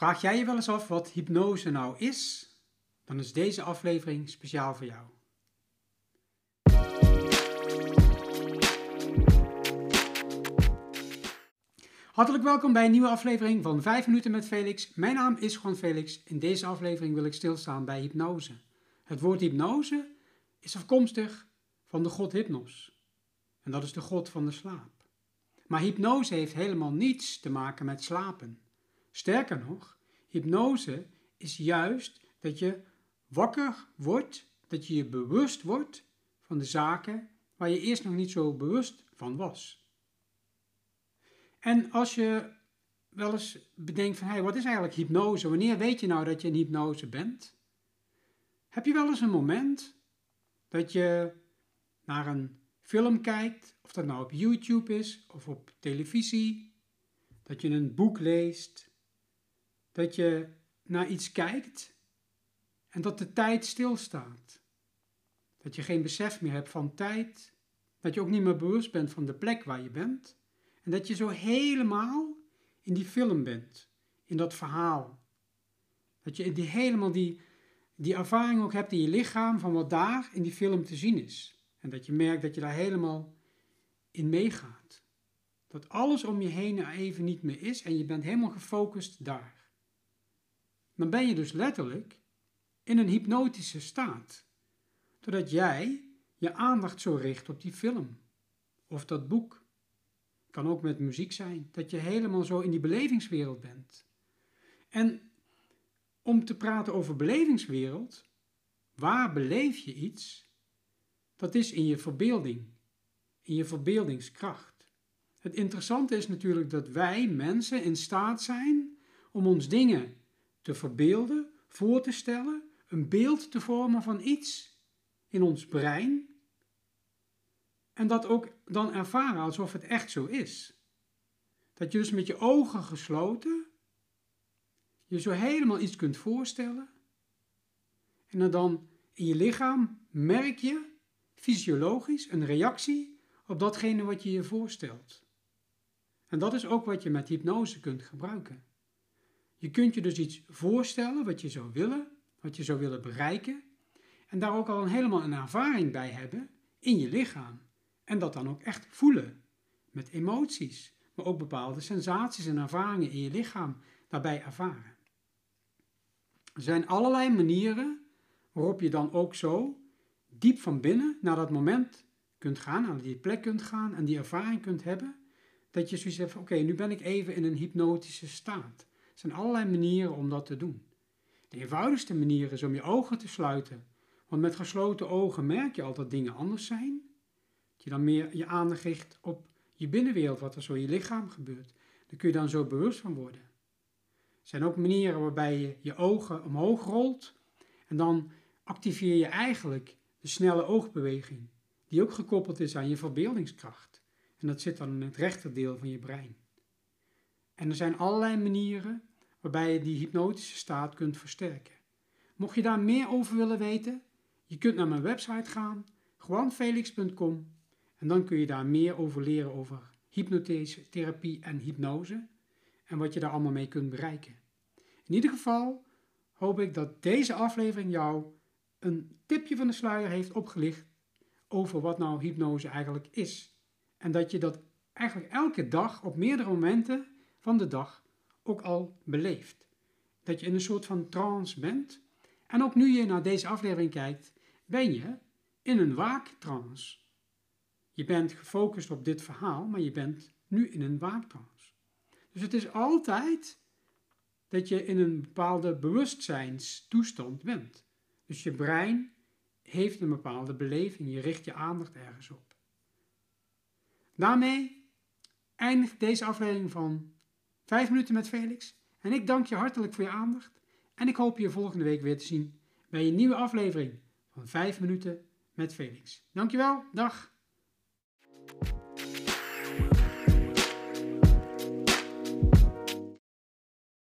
Vraag jij je wel eens af wat hypnose nou is? Dan is deze aflevering speciaal voor jou. Hartelijk welkom bij een nieuwe aflevering van 5 minuten met Felix. Mijn naam is Juan Felix. In deze aflevering wil ik stilstaan bij hypnose. Het woord hypnose is afkomstig van de god Hypnos. En dat is de god van de slaap. Maar hypnose heeft helemaal niets te maken met slapen. Sterker nog, hypnose is juist dat je wakker wordt, dat je je bewust wordt van de zaken waar je eerst nog niet zo bewust van was. En als je wel eens bedenkt van, hey, wat is eigenlijk hypnose? Wanneer weet je nou dat je in hypnose bent? Heb je wel eens een moment dat je naar een film kijkt, of dat nou op YouTube is of op televisie, dat je een boek leest, dat je naar iets kijkt en dat de tijd stilstaat. Dat je geen besef meer hebt van tijd, dat je ook niet meer bewust bent van de plek waar je bent en dat je zo helemaal in die film bent, in dat verhaal. Dat je die, helemaal die, die ervaring ook hebt in je lichaam van wat daar in die film te zien is. En dat je merkt dat je daar helemaal in meegaat. Dat alles om je heen even niet meer is en je bent helemaal gefocust daar. Dan ben je dus letterlijk in een hypnotische staat. Doordat jij je aandacht zo richt op die film of dat boek. Kan ook met muziek zijn, dat je helemaal zo in die belevingswereld bent. En om te praten over belevingswereld, waar beleef je iets? Dat is in je verbeelding, in je verbeeldingskracht. Het interessante is natuurlijk dat wij mensen in staat zijn om ons dingen te verbeelden, voor te stellen, een beeld te vormen van iets in ons brein en dat ook dan ervaren alsof het echt zo is. Dat je dus met je ogen gesloten je zo helemaal iets kunt voorstellen en dan in je lichaam merk je fysiologisch een reactie op datgene wat je je voorstelt. En dat is ook wat je met hypnose kunt gebruiken. Je kunt je dus iets voorstellen wat je zou willen, wat je zou willen bereiken, en daar ook al een helemaal een ervaring bij hebben in je lichaam. En dat dan ook echt voelen, met emoties, maar ook bepaalde sensaties en ervaringen in je lichaam daarbij ervaren. Er zijn allerlei manieren waarop je dan ook zo diep van binnen naar dat moment kunt gaan, naar die plek kunt gaan en die ervaring kunt hebben, dat je zoiets hebt van oké, nu ben ik even in een hypnotische staat. Zijn allerlei manieren om dat te doen. De eenvoudigste manier is om je ogen te sluiten, want met gesloten ogen merk je al dat dingen anders zijn. Dat je dan meer je aandacht richt op je binnenwereld, wat er zo in je lichaam gebeurt. Daar kun je dan zo bewust van worden. Er zijn ook manieren waarbij je je ogen omhoog rolt en dan activeer je eigenlijk de snelle oogbeweging, die ook gekoppeld is aan je verbeeldingskracht. En dat zit dan in het rechterdeel van je brein. En er zijn allerlei manieren waarbij je die hypnotische staat kunt versterken. Mocht je daar meer over willen weten, je kunt naar mijn website gaan, gewoonfelix.com, en dan kun je daar meer over leren over hypnotherapie en hypnose en wat je daar allemaal mee kunt bereiken. In ieder geval hoop ik dat deze aflevering jou een tipje van de sluier heeft opgelicht over wat nou hypnose eigenlijk is. En dat je dat eigenlijk elke dag op meerdere momenten van de dag ook al beleeft. Dat je in een soort van trance bent. En ook nu je naar deze aflevering kijkt, ben je in een waaktrance. Je bent gefocust op dit verhaal, maar je bent nu in een waaktrance. Dus het is altijd dat je in een bepaalde bewustzijnstoestand bent. Dus je brein heeft een bepaalde beleving, je richt je aandacht ergens op. Daarmee eindigt deze aflevering van 5 minuten met Felix. En ik dank je hartelijk voor je aandacht. En ik hoop je volgende week weer te zien bij een nieuwe aflevering van 5 minuten met Felix. Dankjewel, dag!